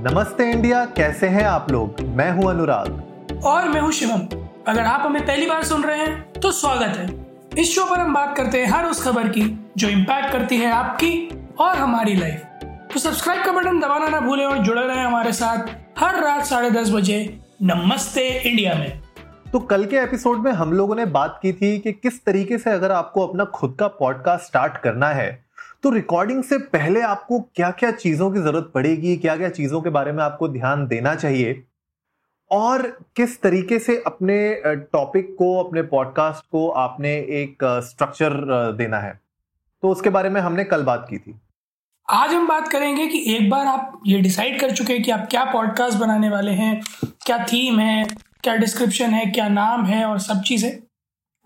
नमस्ते इंडिया कैसे हैं आप लोग? मैं हूँ अनुराग। और मैं हूँ शिवम। अगर आप हमें पहली बार सुन रहे हैं तो स्वागत है। इस शो पर हम बात करते हैं हर उस खबर की जो इम्पैक्ट करती है आपकी और हमारी लाइफ तो सब्सक्राइब का बटन दबाना ना भूलें और जुड़े रहें हमारे साथ हर रात साढ़े दस बजे नमस्ते इंडिया में। तो कल के एपिसोड में हम लोगों ने बात की थी कि किस तरीके से अगर आपको अपना खुद का पॉडकास्ट स्टार्ट करना है तो रिकॉर्डिंग से पहले आपको क्या क्या चीज़ों की ज़रूरत पड़ेगी? क्या क्या चीज़ों के बारे में आपको ध्यान देना चाहिए? और किस तरीके से अपने टॉपिक को, अपने पॉडकास्ट को आपने एक स्ट्रक्चर देना है? तो उसके बारे में हमने कल बात की थी। आज हम बात करेंगे कि एक बार आप ये डिसाइड कर चुके हैं कि आप क्या पॉडकास्ट बनाने वाले हैं, क्या थीम है, क्या डिस्क्रिप्शन है, क्या नाम है और सब चीज़ें।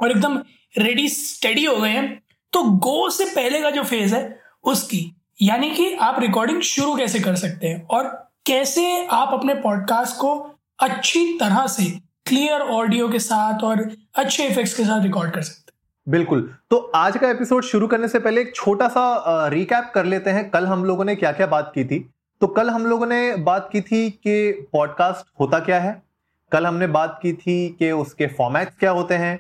और एकदम रेडी स्टडी हो गए हैं। तो गो से पहले का जो फ़ेज़ है, उसकी। यानी कि आप रिकॉर्डिंग शुरू कैसे कर सकते हैं और कैसे आप अपने पॉडकास्ट को अच्छी तरह से क्लियर ऑडियो के साथ और अच्छे इफेक्ट्स के साथ रिकॉर्ड कर सकते हैं। बिल्कुल। तो आज का एपिसोड शुरू करने से पहले एक छोटा सा रिकैप कर लेते हैं, कल हम लोगों ने क्या क्या बात की थी। तो कल हम लोगों ने बात की थी कि पॉडकास्ट होता क्या है। कल हमने बात की थी कि उसके फॉर्मेट्स क्या होते हैं।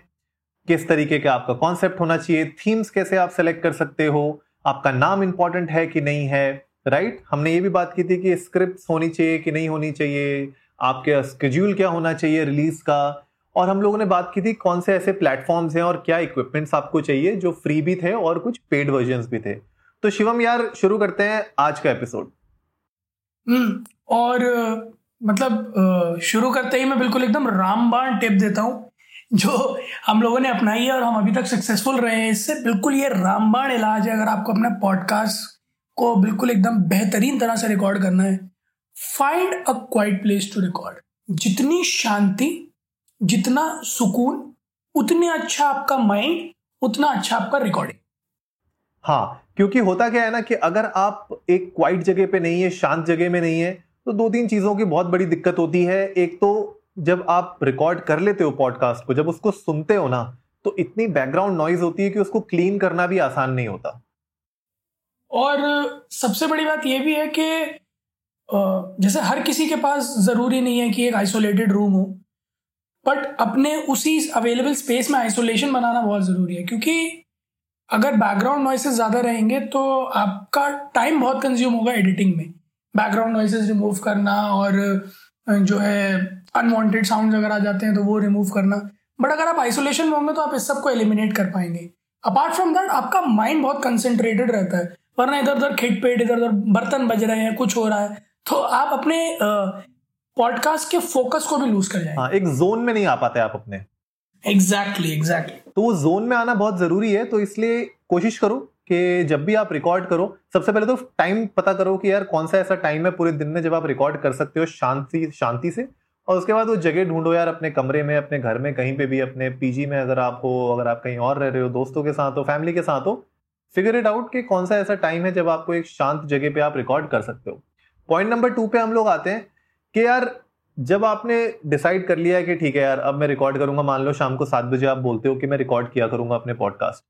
किस तरीके का आपका कॉन्सेप्ट होना चाहिए थीम्स कैसे आप सेलेक्ट कर सकते हो, आपका नाम इंपॉर्टेंट है कि नहीं है राइट right? हमने ये भी बात की थी कि स्क्रिप्ट होनी चाहिए कि नहीं होनी चाहिए, आपके स्केड्यूल क्या होना चाहिए रिलीज़ का, और हम लोगों ने बात की थी कौन से ऐसे प्लेटफॉर्म्स हैं और क्या इक्विपमेंट्स आपको चाहिए जो फ्री भी थे और कुछ पेड वर्जन भी थे। तो शिवम यार, शुरू करते हैं आज का एपिसोड हम्म और मतलब शुरू करते ही मैं बिल्कुल एकदम रामबाण टिप देता हूँ। जो हम लोगों ने अपनाई है और हम अभी तक सक्सेसफुल रहे हैं, इससे बिल्कुल ये रामबाण इलाज है, अगर आपको अपने पॉडकास्ट को बिल्कुल एकदम बेहतरीन तरह से रिकॉर्ड करना है find a quiet place to record जितनी शांति, जितना सुकून, उतनी अच्छा आपका माइंड उतना अच्छा आपका रिकॉर्डिंग हाँ क्योंकि होता क्या है ना कि अगर आप एक क्वाइट जगह पे नहीं है, शांत जगह में नहीं है तो दो तीन चीज़ों की बहुत बड़ी दिक्कत होती है। एक तो जब आप रिकॉर्ड कर लेते हो पॉडकास्ट को, जब उसको सुनते हो ना तो इतनी बैकग्राउंड नॉइज़ होती है कि उसको क्लीन करना भी आसान नहीं होता। और सबसे बड़ी बात यह भी है कि जैसे हर किसी के पास ज़रूरी नहीं है कि एक आइसोलेटेड रूम हो बट अपने उसी अवेलेबल स्पेस में आइसोलेशन बनाना बहुत ज़रूरी है, क्योंकि अगर बैकग्राउंड नॉइसेस ज़्यादा रहेंगे तो आपका टाइम बहुत कंज्यूम होगा एडिटिंग में। बैकग्राउंड नॉइसेस रिमूव करना और, जो है अनवांटेड साउंड अगर आ जाते हैं तो वो रिमूव करना। बट अगर आप आइसोलेशन में होंगे तो आप इस सबको एलिमिनेट कर पाएँगे। अपार्ट फ्रॉम दैट आपका माइंड बहुत कंसेंट्रेटेड रहता है। वरना इधर उधर खिटपेट इधर उधर बर्तन बज रहे हैं कुछ हो रहा है तो आप अपने पॉडकास्ट के फोकस को भी लूज कर जाए हाँ, एक जोन में नहीं आ पाते आप अपने। Exactly exactly, exactly exactly. तो वो जोन में आना बहुत ज़रूरी है तो इसलिए कोशिश करो कि जब भी आप रिकॉर्ड करो सबसे पहले तो टाइम पता करो कि यार कौन सा ऐसा टाइम है पूरे दिन में जब आप रिकॉर्ड कर सकते हो शांति शांति से। और उसके बाद वो जगह ढूंढो यार अपने कमरे में, अपने घर में, कहीं पे भी, अपने पीजी में अगर आप हो, अगर आप कहीं और रह रहे हो, दोस्तों के साथ हो फैमिली के साथ हो फिगर इट आउट कि कौन सा ऐसा टाइम है जब आपको एक शांत जगह पे आप रिकॉर्ड कर सकते हो। पॉइंट नंबर टू पे हम लोग आते हैं कि यार, जब आपने डिसाइड कर लिया है कि ठीक है यार, अब मैं रिकॉर्ड करूँगा, मान लो शाम को सात बजे आप बोलते हो कि मैं रिकॉर्ड किया करूँगा अपने पॉडकास्ट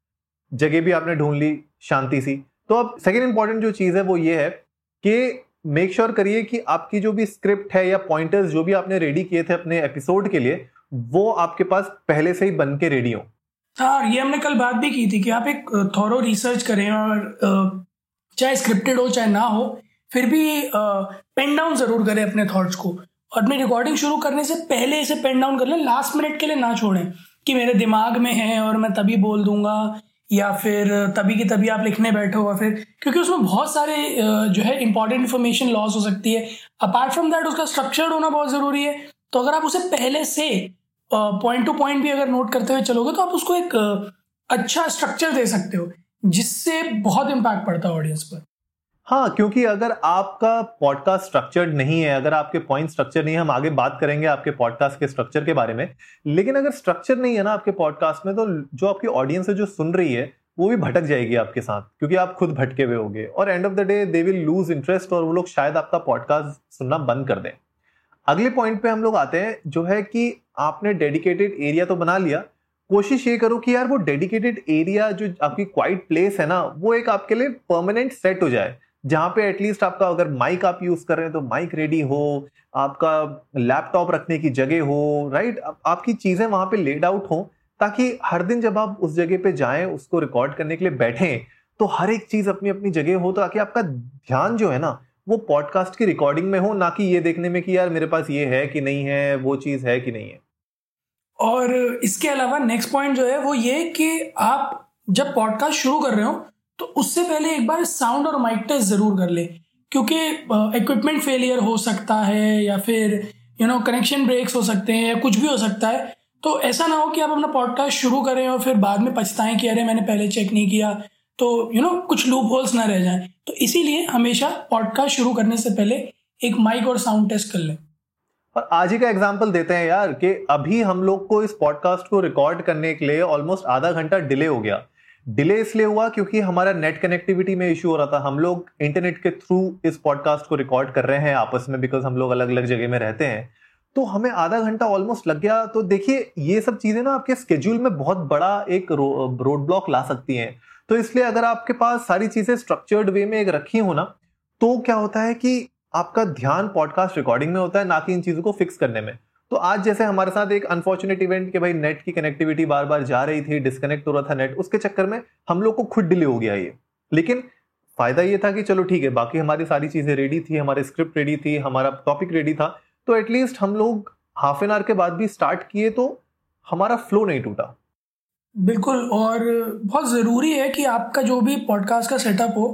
जगह भी आपने ढूंढ ली, शांति सी। तो अब सेकेंड इंपॉर्टेंट जो चीज़ है वो ये है कि मेक श्योर करिए कि आपकी जो भी स्क्रिप्ट है या पॉइंटर्स जो भी आपने रेडी किए थे अपने एपिसोड के लिए, वो आपके पास पहले से ही बन के रेडी हो। हाँ ये हमने कल बात भी की थी कि आप एक थोरो रिसर्च करें और चाहे स्क्रिप्टेड हो, चाहे ना हो, फिर भी पेन डाउन ज़रूर करें अपने थॉट्स को। और अपनी रिकॉर्डिंग शुरू करने से पहले इसे पेन डाउन कर लें लास्ट मिनट के लिए ना छोड़ें कि मेरे दिमाग में है और मैं तभी बोल दूँगा या फिर तभी की तभी आप लिखने बैठो या फिर, क्योंकि उसमें बहुत सारे जो है इंपॉर्टेंट इन्फॉर्मेशन लॉस हो सकती है। अपार्ट फ्रॉम दैट उसका स्ट्रक्चर्ड होना बहुत ज़रूरी है। तो अगर आप उसे पहले से पॉइंट टू पॉइंट भी अगर नोट करते हुए चलोगे तो आप उसको एक अच्छा स्ट्रक्चर दे सकते हो, जिससे बहुत इम्पैक्ट पड़ता है ऑडियंस पर। हाँ क्योंकि अगर आपका पॉडकास्ट स्ट्रक्चर्ड नहीं है, अगर आपके पॉइंट स्ट्रक्चर नहीं है, हम आगे बात करेंगे आपके पॉडकास्ट के स्ट्रक्चर के बारे में। लेकिन अगर स्ट्रक्चर नहीं है ना आपके पॉडकास्ट में तो जो आपकी ऑडियंस है, जो सुन रही है, वो भी भटक जाएगी आपके साथ, क्योंकि आप खुद भटके हुए होंगे। और end of the day they will lose interest और वो लोग शायद आपका पॉडकास्ट सुनना बंद कर दें। अगले पॉइंट पे हम लोग आते हैं, जो है कि आपने डेडिकेटेड एरिया तो बना लिया। कोशिश ये करो कि यार वो डेडिकेटेड एरिया जो आपकी क्वाइट प्लेस है ना, वो एक आपके लिए परमानेंट सेट हो जाए। जहाँ पे एटलीस्ट आपका अगर माइक आप यूज़ कर रहे हैं तो माइक रेडी हो, आपका लैपटॉप रखने की जगह हो राइट आपकी चीज़ें वहाँ पे लेड आउट हो, ताकि हर दिन जब आप उस जगह पे जाएँ, उसको रिकॉर्ड करने के लिए बैठें तो हर एक चीज़ अपनी अपनी जगह हो, ताकि आपका ध्यान जो है ना, वो पॉडकास्ट की रिकॉर्डिंग में हो, ना कि ये देखने में कि यार मेरे पास ये है कि नहीं है, वो चीज़ है कि नहीं है। और इसके अलावा नेक्स्ट पॉइंट जो है, वो ये कि आप जब पॉडकास्ट शुरू कर रहे हो तो उससे पहले एक बार साउंड और माइक टेस्ट ज़रूर कर ले क्योंकि इक्विपमेंट फेलियर हो सकता है या फिर यू नो कनेक्शन ब्रेक्स हो सकते हैं या कुछ भी हो सकता है। तो ऐसा ना हो कि आप अपना पॉडकास्ट शुरू करें और फिर बाद में पछताएँ कि अरे मैंने पहले चेक नहीं किया। तो यू you नो know, कुछ लूप होल्स ना रह जाएँ। तो इसीलिए हमेशा पॉडकास्ट शुरू करने से पहले एक माइक और साउंड टेस्ट कर लें। और आज ही का एग्ज़ाम्पल देते हैं यार कि अभी हम लोग को इस पॉडकास्ट को रिकॉर्ड करने के लिए ऑलमोस्ट आधा घंटा डिले हो गया। डिले इसलिए हुआ क्योंकि हमारा नेट कनेक्टिविटी में इश्यू हो रहा था। हम लोग इंटरनेट के थ्रू इस पॉडकास्ट को रिकॉर्ड कर रहे हैं आपस में बिकॉज़ हम लोग अलग अलग जगह में रहते हैं। तो हमें आधा घंटा ऑलमोस्ट लग गया। तो देखिए, ये सब चीज़ें ना आपके स्केड्यूल में बहुत बड़ा एक रोड ब्लॉक ला सकती हैं। तो इसलिए अगर आपके पास सारी चीज़ें स्ट्रक्चर्ड वे में एक रखी हो ना तो क्या होता है कि आपका ध्यान पॉडकास्ट रिकॉर्डिंग में होता है, ना कि इन चीज़ों को फिक्स करने में। तो आज जैसे हमारे साथ एक अनफॉर्चुनेट इवेंट के भाई नेट की कनेक्टिविटी बार बार जा रही थी डिस्कनेक्ट हो रहा था नेट उसके चक्कर में हम लोग को खुद डिले हो गया ये। लेकिन फ़ायदा ये था कि चलो ठीक है, बाकी हमारी सारी चीज़ें रेडी थी, हमारी स्क्रिप्ट रेडी थी, हमारा टॉपिक रेडी था तो एटलीस्ट हम लोग हाफ़ एन आवर के बाद भी स्टार्ट किए तो हमारा फ्लो नहीं टूटा। बिल्कुल, और बहुत ज़रूरी है कि आपका जो भी पॉडकास्ट का सेटअप हो,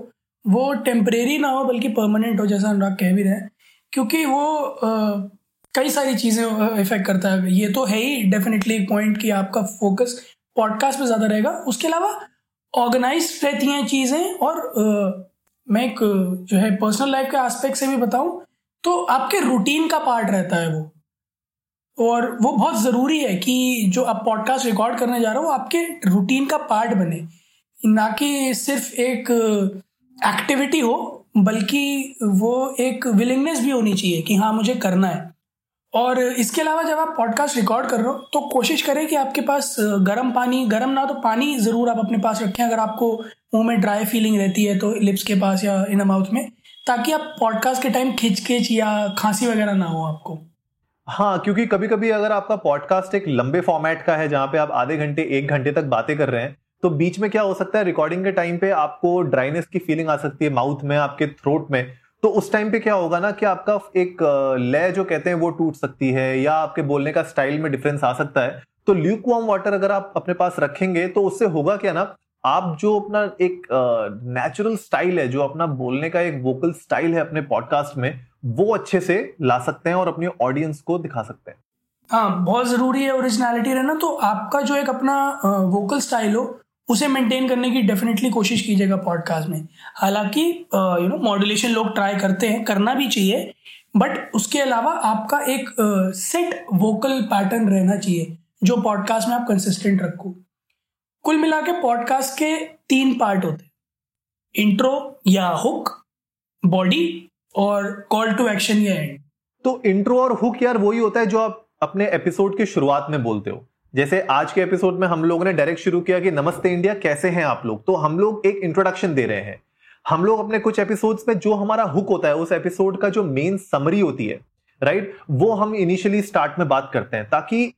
वो टेम्परेरी ना हो, बल्कि परमानेंट हो, जैसा अनुराग कह भी रहे हैं, क्योंकि वो कई सारी चीज़ें इफ़ेक्ट करता है। ये तो है ही डेफिनेटली एक पॉइंट कि आपका फोकस पॉडकास्ट पे ज़्यादा रहेगा। उसके अलावा ऑर्गेनाइज रहती हैं चीज़ें और आ, मैं एक जो है पर्सनल लाइफ के एस्पेक्ट से भी बताऊँ तो आपके रूटीन का पार्ट रहता है वो। और वो बहुत ज़रूरी है कि जो आप पॉडकास्ट रिकॉर्ड करने जा रहे हो आपके रूटीन का पार्ट बने। ना कि सिर्फ़ एक एक्टिविटी हो बल्कि वो एक विलिंगनेस भी होनी चाहिए कि हाँ मुझे करना है। और इसके अलावा जब आप पॉडकास्ट रिकॉर्ड कर रहे हो तो कोशिश करें कि आपके पास गर्म पानी, गर्म ना तो पानी ज़रूर आप अपने पास रखें, अगर आपको मुँह में ड्राई फीलिंग रहती है तो लिप्स के पास या इन माउथ में, ताकि आप पॉडकास्ट के टाइम खिंच खिंच या खांसी वगैरह ना हो आपको। हाँ क्योंकि कभी कभी अगर आपका पॉडकास्ट एक लंबे फॉर्मेट का है, जहाँ पे आप आधे घंटे, एक घंटे तक बातें कर रहे हैं तो बीच में क्या हो सकता है रिकॉर्डिंग के टाइम पे आपको ड्राइनेस की फीलिंग आ सकती है माउथ में, आपके थ्रोट में तो उस टाइम पे क्या होगा ना कि आपका एक लय जो कहते हैं वो टूट सकती है या आपके बोलने का स्टाइल में डिफरेंस आ सकता है। तो ल्यूक वॉर्म वाटर अगर आप अपने पास रखेंगे तो उससे होगा क्या ना, आप जो अपना एक नेचुरल स्टाइल है, जो अपना बोलने का एक वोकल स्टाइल है अपने पॉडकास्ट में, वो अच्छे से ला सकते हैं और अपनी ऑडियंस को दिखा सकते हैं। हाँ बहुत ज़रूरी है ओरिजिनलिटी रहना। तो आपका जो एक अपना वोकल स्टाइल हो उसे मेंटेन करने की डेफिनेटली कोशिश कीजिएगा पॉडकास्ट में। हालाँकि यू नो मॉड्यूलेशन लोग ट्राई करते हैं, करना भी चाहिए बट उसके अलावा आपका एक सेट वोकल पैटर्न रहना चाहिए, जो पॉडकास्ट में आप कंसिस्टेंट रखो। कुल मिला के पॉडकास्ट के तीन पार्ट होते हैं। इंट्रो या हुक बॉडी और कॉल टू एक्शन या एंड तो इंट्रो और हुक यार वही होता है जो आप अपने एपिसोड की शुरुआत में बोलते हो। जैसे आज के एपिसोड में हम लोगों ने डायरेक्ट शुरू किया कि नमस्ते इंडिया, कैसे हैं आप लोग? तो हम लोग एक इंट्रोडक्शन दे रहे हैं। हम लोग अपने कुछ एपिसोड्स में जो हमारा हुक होता है, उस एपिसोड का जो मेन समरी होती है राइट वो हम इनिशियली स्टार्ट में बात करते हैं, ताकि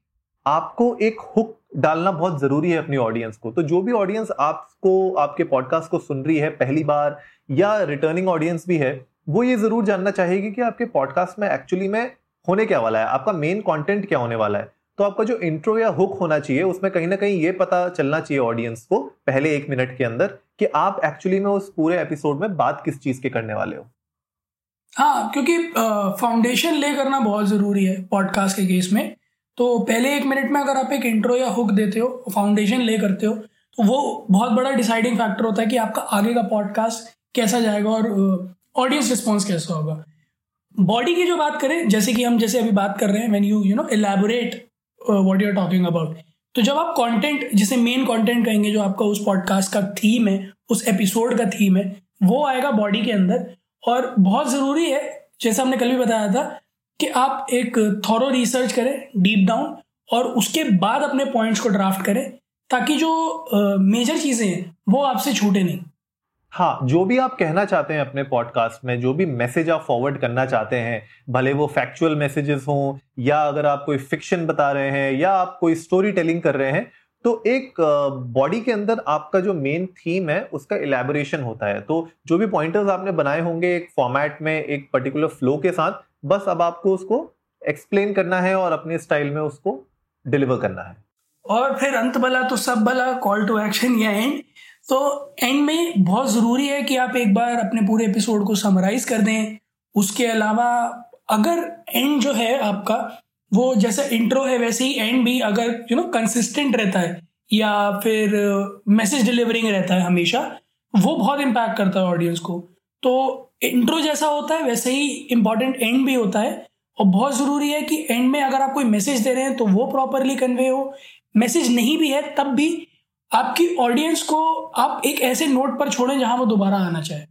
आपको एक हुक डालना बहुत ज़रूरी है अपनी ऑडियंस को। तो जो भी ऑडियंस आपको, आपके पॉडकास्ट को सुन रही है पहली बार, या रिटर्निंग ऑडियंस भी है, वो ये ज़रूर जानना चाहेगी कि आपके पॉडकास्ट में एक्चुअली में होने क्या वाला है, आपका मेन कंटेंट क्या होने वाला है। तो आपका जो इंट्रो या हुक होना चाहिए, उसमें कहीं ना कहीं ये पता चलना चाहिए ऑडियंस को पहले एक मिनट के अंदर कि आप एक्चुअली में उस पूरे एपिसोड में बात किस चीज़ के करने वाले हो। हाँ क्योंकि फाउंडेशन ले करना बहुत ज़रूरी है पॉडकास्ट के केस में। तो पहले एक मिनट में अगर आप एक इंट्रो या हुक देते हो फाउंडेशन ले करते हो तो वो बहुत बड़ा डिसाइडिंग फैक्टर होता है कि आपका आगे का पॉडकास्ट कैसा जाएगा और ऑडियंस रिस्पॉन्स कैसा होगा। बॉडी की जो बात करें, जैसे कि हम जैसे अभी बात कर रहे हैं when you you know elaborate what you are talking about तो जब आप कंटेंट जिसे मेन कंटेंट कहेंगे जो आपका उस पॉडकास्ट का थीम है उस एपिसोड का थीम है वो आएगा बॉडी के अंदर। और बहुत ज़रूरी है जैसा हमने कल भी बताया था कि आप एक थॉरो रिसर्च करें डीप डाउन और उसके बाद अपने पॉइंट्स को ड्राफ्ट करें ताकि जो मेजर uh, चीज़ें हैं वो आपसे छूटे नहीं। हाँ जो भी आप कहना चाहते हैं अपने पॉडकास्ट में, जो भी मैसेज आप फॉरवर्ड करना चाहते हैं, भले वो फैक्चुअल मैसेजेस हों, या अगर आप कोई फिक्शन बता रहे हैं, या आप कोई स्टोरी टेलिंग कर रहे हैं तो एक बॉडी के अंदर आपका जो मेन थीम है, उसका इलेबोरेशन होता है। तो जो भी पॉइंटर्स आपने बनाए होंगे एक फॉर्मेट में, एक पर्टिकुलर फ्लो के साथ, बस अब आपको उसको एक्सप्लेन करना है और अपने स्टाइल में उसको डिलीवर करना है। और फिर अंत भला तो सब भला कॉल टू एक्शन या एंड तो एंड में बहुत ज़रूरी है कि आप एक बार अपने पूरे एपिसोड को समराइज कर दें। उसके अलावा, अगर एंड जो है आपका, वो जैसे इंट्रो है, वैसे ही एंड भी अगर यू नो कंसिस्टेंट रहता है, या फिर मैसेज डिलीवरिंग रहता है हमेशा, वो बहुत इम्पैक्ट करता है ऑडियंस को। तो इंट्रो जैसा होता है, वैसे ही इंपॉर्टेंट एंड भी होता है। और बहुत ज़रूरी है कि एंड में अगर आप कोई मैसेज दे रहे हैं तो वो प्रॉपरली कन्वे हो। मैसेज नहीं भी है, तब भी आपकी ऑडियंस को आप एक ऐसे नोट पर छोड़ें जहाँ वो दोबारा आना चाहे।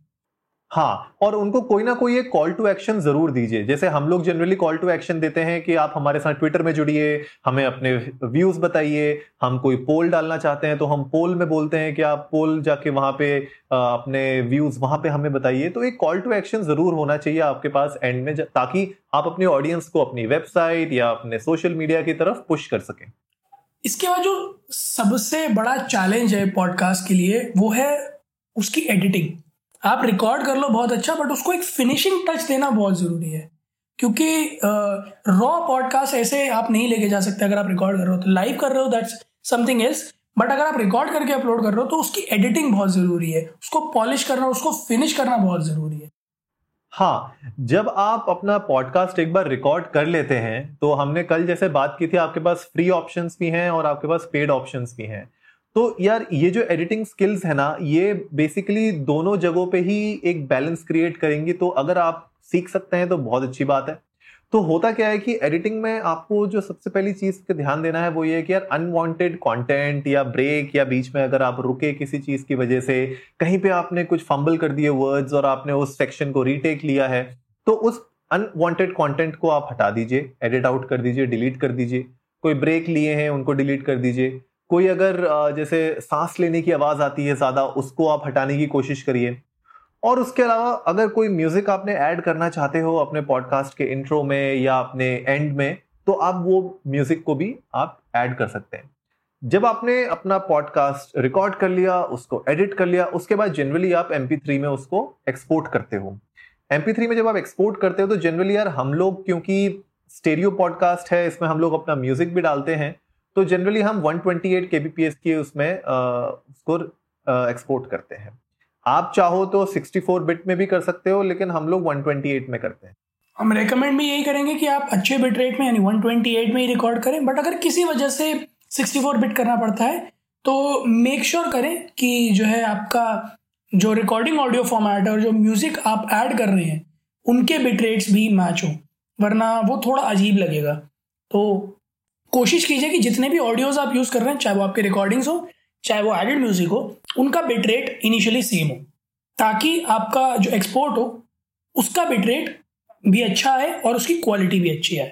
हाँ और उनको कोई ना कोई एक कॉल टू एक्शन ज़रूर दीजिए। जैसे हम लोग जनरली कॉल टू एक्शन देते हैं कि आप हमारे साथ ट्विटर में जुड़िए, हमें अपने व्यूज़ बताइए, हम कोई पोल डालना चाहते हैं तो हम पोल में बोलते हैं कि आप पोल जाके वहाँ पे अपने व्यूज़ वहाँ पे हमें बताइए। तो एक कॉल टू एक्शन ज़रूर होना चाहिए आपके पास एंड में, ताकि आप अपनी ऑडियंस को अपनी वेबसाइट या अपने सोशल मीडिया की तरफ़ पुश कर सकें। इसके बाद जो सबसे बड़ा चैलेंज है पॉडकास्ट के लिए, वो है उसकी एडिटिंग आप रिकॉर्ड कर लो बहुत अच्छा बट उसको एक फिनिशिंग टच देना बहुत ज़रूरी है. क्योंकि रॉ पॉडकास्ट ऐसे आप नहीं लेके जा सकते अगर आप रिकॉर्ड कर रहे हो. तो लाइव कर रहे हो दैट्स समथिंग एल्स बट अगर आप रिकॉर्ड करके अपलोड कर रहे हो तो उसकी एडिटिंग बहुत ज़रूरी है. उसको पॉलिश करना, उसको फिनिश करना बहुत ज़रूरी है. हाँ जब आप अपना पॉडकास्ट एक बार रिकॉर्ड कर लेते हैं तो हमने कल जैसे बात की थी, आपके पास फ्री ऑप्शंस भी हैं और आपके पास पेड ऑप्शंस भी हैं। तो यार, ये जो एडिटिंग स्किल्स है ना, ये बेसिकली दोनों जगहों पे ही एक बैलेंस क्रिएट करेंगी तो अगर आप सीख सकते हैं तो बहुत अच्छी बात है। तो होता क्या है कि एडिटिंग में आपको जो सबसे पहली चीज़ पे ध्यान देना है वो ये कि यार अनवांटेड कंटेंट या ब्रेक या बीच में अगर आप रुके किसी चीज़ की वजह से, कहीं पे आपने कुछ फंबल कर दिए वर्ड्स और आपने उस सेक्शन को रीटेक लिया है तो उस अनवांटेड कंटेंट को आप हटा दीजिए एडिट आउट कर दीजिए डिलीट कर दीजिए। कोई ब्रेक लिए हैं, उनको डिलीट कर दीजिए। कोई अगर जैसे सांस लेने की आवाज़ आती है ज़्यादा, उसको आप हटाने की कोशिश करिए। और उसके अलावा अगर कोई म्यूज़िक आपने ऐड करना चाहते हो अपने पॉडकास्ट के इंट्रो में या अपने एंड में तो आप वो म्यूज़िक को भी आप ऐड कर सकते हैं। जब आपने अपना पॉडकास्ट रिकॉर्ड कर लिया उसको एडिट कर लिया उसके बाद जनरली आप एम में उसको एक्सपोर्ट करते हो। एम में जब आप एक्सपोर्ट करते हो तो जनरली यार हम लोग क्योंकि स्टेरियो पॉडकास्ट है इसमें हम लोग अपना म्यूज़िक भी डालते हैं तो जनरली हम 128 केबीपीएस की उसमें आ, उसको एक्सपोर्ट करते हैं। आप चाहो तो 64 बिट में भी कर सकते हो, लेकिन हम लोग 128 में करते हैं। हम रेकमेंड भी यही करेंगे कि आप अच्छे बिट रेट में, यानी 128 में ही रिकॉर्ड करें बट अगर किसी वजह से 64 बिट करना पड़ता है तो मेक श्योर sure करें कि जो है आपका जो रिकॉर्डिंग ऑडियो फॉर्मेट और जो म्यूज़िक आप ऐड कर रहे हैं, उनके बिट रेट्स भी मैच हो, वरना वो थोड़ा अजीब लगेगा। तो कोशिश कीजिए कि जितने भी ऑडियोज आप यूज़ कर रहे हैं, चाहे वो आपके रिकॉर्डिंग्स हो चाहे वो एडिड म्यूज़िक हो, उनका बिट रेट इनिशियली सेम हो। ताकि आपका जो एक्सपोर्ट हो, उसका बिट रेट भी अच्छा है और उसकी क्वालिटी भी अच्छी है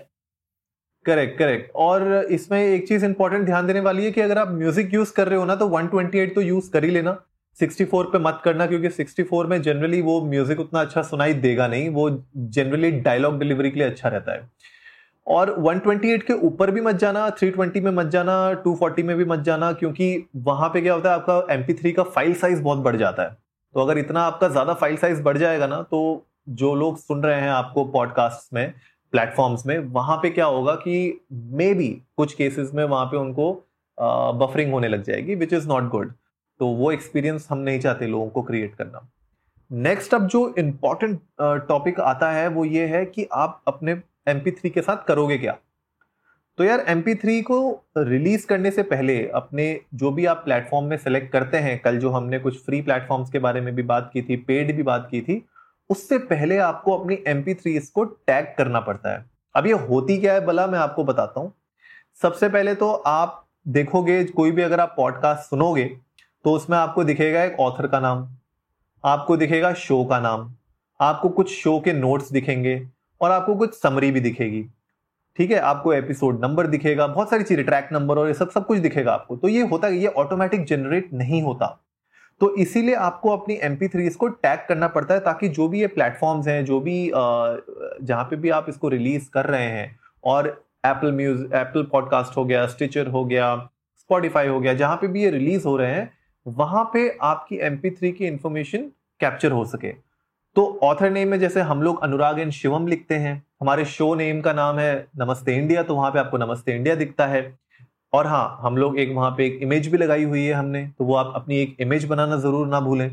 करेक्ट करेक्ट और इसमें एक चीज़ इंपॉर्टेंट ध्यान देने वाली है कि अगर आप म्यूज़िक यूज़ कर रहे हो ना तो 128 तो यूज़ कर ही लेना। 64 पे मत करना, क्योंकि 64 में जनरली वो म्यूज़िक उतना अच्छा सुनाई देगा नहीं, वो जनरली डायलॉग डिलीवरी के लिए अच्छा रहता है। और 128 के ऊपर भी मत जाना 320 में मत जाना 240 में भी मत जाना, क्योंकि वहाँ पे क्या होता है, आपका MP3 का फ़ाइल साइज़ बहुत बढ़ जाता है। तो अगर इतना आपका ज़्यादा फ़ाइल साइज़ बढ़ जाएगा ना तो जो लोग सुन रहे हैं आपको पॉडकास्ट में प्लेटफॉर्म्स में, वहाँ पे क्या होगा कि मे बी कुछ केसेस में वहाँ पे उनको बफरिंग होने लग जाएगी विच इज़ नॉट गुड तो वो एक्सपीरियंस हम नहीं चाहते लोगों को क्रिएट करना। नेक्स्ट अब जो इंपॉर्टेंट टॉपिक आता है, वो ये है कि आप अपने एम के साथ करोगे क्या? तो यार एम को रिलीज़ करने से पहले अपने जो भी आप प्लेटफॉर्म में सेलेक्ट करते हैं, कल जो हमने कुछ फ्री प्लेटफॉर्म्स के बारे में भी बात की थी पेड भी बात की थी, उससे पहले आपको अपनी एम इसको टैग करना पड़ता है। अब ये होती क्या है भला मैं आपको बताता हूँ। सबसे पहले तो आप देखोगे, कोई भी अगर आप पॉडकास्ट सुनोगे तो उसमें आपको दिखेगा एक ऑथर का नाम, आपको दिखेगा शो का नाम, आपको कुछ शो के नोट्स दिखेंगे और आपको कुछ समरी भी दिखेगी। ठीक है? आपको एपिसोड नंबर दिखेगा, बहुत सारी चीज़ें ट्रैक नंबर और ये सब सब कुछ दिखेगा आपको। तो ये होता है ये ऑटोमेटिक जनरेट नहीं होता। तो इसीलिए आपको अपनी एम पी को टैग करना पड़ता है ताकि जो भी ये प्लेटफॉर्म्स हैं, जो भी जहाँ पे भी आप इसको रिलीज़ कर रहे हैं, और एप्पल म्यूज एप्पल पॉडकास्ट हो गया स्टिचर हो गया स्पॉटिफाई हो गया, जहाँ पे भी ये रिलीज़ हो रहे हैं, वहाँ पे आपकी एम पी की इंफॉर्मेशन कैप्चर हो सके। तो ऑथर नेम में जैसे हम लोग अनुराग एंड शिवम लिखते हैं, हमारे शो नेम का नाम है नमस्ते इंडिया तो वहाँ पे आपको नमस्ते इंडिया दिखता है। और हाँ हम लोग एक वहाँ पे एक इमेज भी लगाई हुई है हमने तो वो आप अपनी एक इमेज बनाना ज़रूर ना भूलें।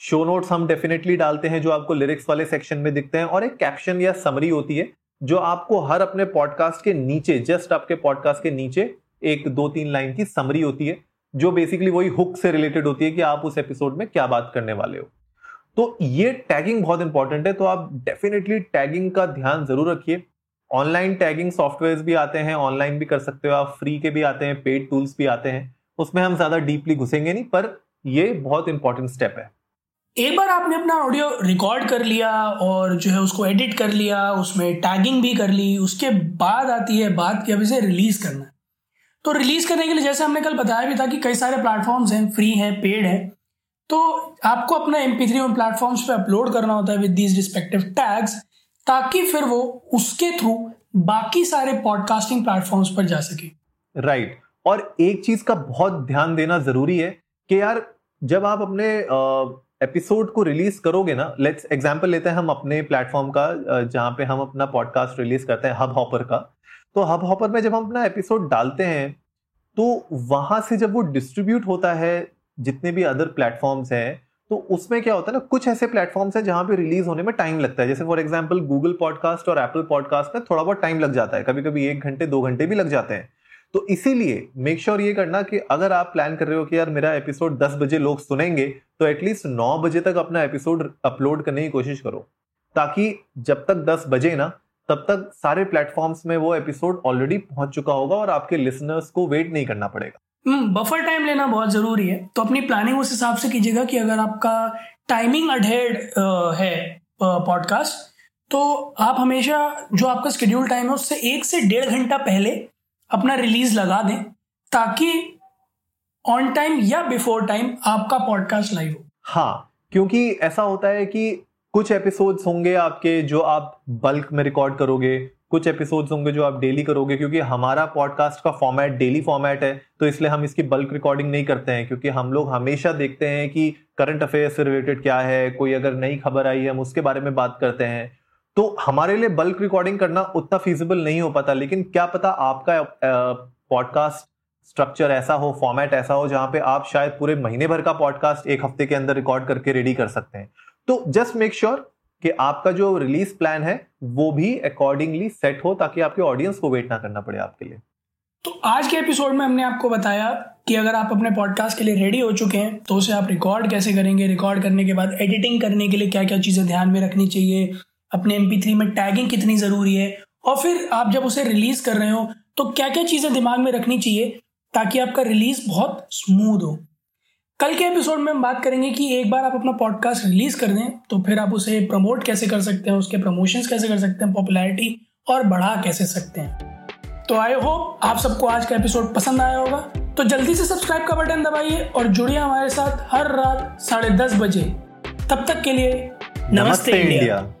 शो नोट्स हम डेफिनेटली डालते हैं जो आपको लिरिक्स वाले सेक्शन में दिखते हैं, और एक कैप्शन या समरी होती है, जो आपको हर अपने पॉडकास्ट के नीचे जस्ट आपके पॉडकास्ट के नीचे एक दो तीन लाइन की समरी होती है, जो बेसिकली वही हुक से रिलेटेड होती है कि आप उस एपिसोड में क्या बात करने वाले हो। तो ये टैगिंग बहुत इंपॉर्टेंट है तो आप डेफिनेटली टैगिंग का ध्यान ज़रूर रखिए। ऑनलाइन टैगिंग सॉफ्टवेयर भी आते हैं ऑनलाइन भी कर सकते हो आप फ्री के भी आते हैं पेड टूल्स भी आते हैं। उसमें हम ज़्यादा डीपली घुसेंगे नहीं, पर ये बहुत इंपॉर्टेंट स्टेप है। एक बार आपने अपना ऑडियो रिकॉर्ड कर लिया और जो है उसको एडिट कर लिया, उसमें टैगिंग भी कर ली, उसके बाद आती है बात कि अब इसे रिलीज़ करना है। तो रिलीज़ करने के लिए जैसे हमने कल बताया भी था कि कई सारे प्लेटफॉर्म्स हैं फ्री हैं पेड हैं। तो आपको अपना एम पी उन प्लेटफॉर्म्स पे अपलोड करना होता है विद दीज रिस्पेक्टिव टैग्स ताकि फिर वो उसके थ्रू बाकी सारे पॉडकास्टिंग प्लेटफॉर्म्स पर जा सके राइट right. और एक चीज़ का बहुत ध्यान देना ज़रूरी है कि यार, जब आप अपने एपिसोड को रिलीज़ करोगे ना लेट्स एग्जांपल लेते हैं हम अपने प्लेटफॉर्म का जहाँ पे हम अपना पॉडकास्ट रिलीज़ करते हैं हब हॉपर का तो हब हॉपर में जब हम अपना एपिसोड डालते हैं तो वहाँ से जब वो डिस्ट्रीब्यूट होता है जितने भी अदर प्लेटफॉर्म्स हैं तो उसमें क्या होता है ना, कुछ ऐसे प्लेटफॉर्म्स हैं जहाँ पे रिलीज़ होने में टाइम लगता है। जैसे फॉर एग्जांपल गूगल पॉडकास्ट और एप्पल पॉडकास्ट में थोड़ा बहुत टाइम लग जाता है। कभी कभी एक घंटे, दो घंटे भी लग जाते हैं। तो इसीलिए मेक श्योर ये करना कि अगर आप प्लान कर रहे हो कि यार मेरा एपिसोड दस बजे लोग सुनेंगे तो एटलीस्ट नौ बजे तक अपना एपिसोड अपलोड करने की कोशिश करो। ताकि जब तक दस बजे ना, तब तक सारे प्लेटफॉर्म्स में वो एपिसोड ऑलरेडी पहुँच चुका होगा और आपके लिसनर्स को वेट नहीं करना पड़ेगा। बफर हम्म, टाइम लेना बहुत ज़रूरी है। तो अपनी प्लानिंग उस हिसाब से कीजिएगा कि अगर आपका टाइमिंग अडहेड है पॉडकास्ट तो आप हमेशा जो आपका स्केड्यूल टाइम है उससे एक से डेढ़ घंटा पहले अपना रिलीज़ लगा दें ताकि ऑन टाइम या बिफोर टाइम आपका पॉडकास्ट लाइव हो। हाँ क्योंकि ऐसा होता है कि कुछ एपिसोड्स होंगे आपके जो आप बल्क में रिकॉर्ड करोगे कुछ एपिसोड्स होंगे जो आप डेली करोगे, क्योंकि हमारा पॉडकास्ट का फॉर्मेट डेली फॉर्मेट है तो इसलिए हम इसकी बल्क रिकॉर्डिंग नहीं करते हैं, क्योंकि हम लोग हमेशा देखते हैं कि करंट अफेयर से रिलेटेड क्या है, कोई अगर नई खबर आई है, हम उसके बारे में बात करते हैं। तो हमारे लिए बल्क रिकॉर्डिंग करना उतना फिजिबल नहीं हो पाता, लेकिन क्या पता आपका पॉडकास्ट स्ट्रक्चर ऐसा हो फॉर्मेट ऐसा हो, जहाँ पे आप शायद पूरे महीने भर का पॉडकास्ट एक हफ़्ते के अंदर रिकॉर्ड करके रेडी कर सकते हैं। तो जस्ट मेक श्योर कि आपका जो रिलीज़ प्लान है, वो भी अकॉर्डिंगली सेट हो ताकि आपके ऑडियंस को वेट ना करना पड़े आपके लिए। तो आज के एपिसोड में हमने आपको बताया कि अगर आप अपने पॉडकास्ट के लिए रेडी हो चुके हैं तो उसे आप रिकॉर्ड कैसे करेंगे? रिकॉर्ड करने के बाद एडिटिंग करने के लिए क्या क्या चीज़ें ध्यान में रखनी चाहिए? अपने एम में टैगिंग कितनी ज़रूरी है? और फिर आप जब उसे रिलीज़ कर रहे हो तो क्या क्या चीज़ें दिमाग में रखनी चाहिए ताकि आपका रिलीज़ बहुत स्मूथ हो? कल के एपिसोड में हम बात करेंगे कि एक बार आप अपना पॉडकास्ट रिलीज़ कर दें तो फिर आप उसे प्रमोट कैसे कर सकते हैं उसके प्रमोशंस कैसे कर सकते हैं पॉपुलैरिटी और बढ़ा कैसे सकते हैं। तो आई होप आप सबको आज का एपिसोड पसंद आया होगा। तो जल्दी से सब्सक्राइब का बटन दबाइए और जुड़िए हमारे साथ हर रात साढ़े दस बजे। तब तक के लिए नमस्ते, नमस्ते इंडिया, इंडिया।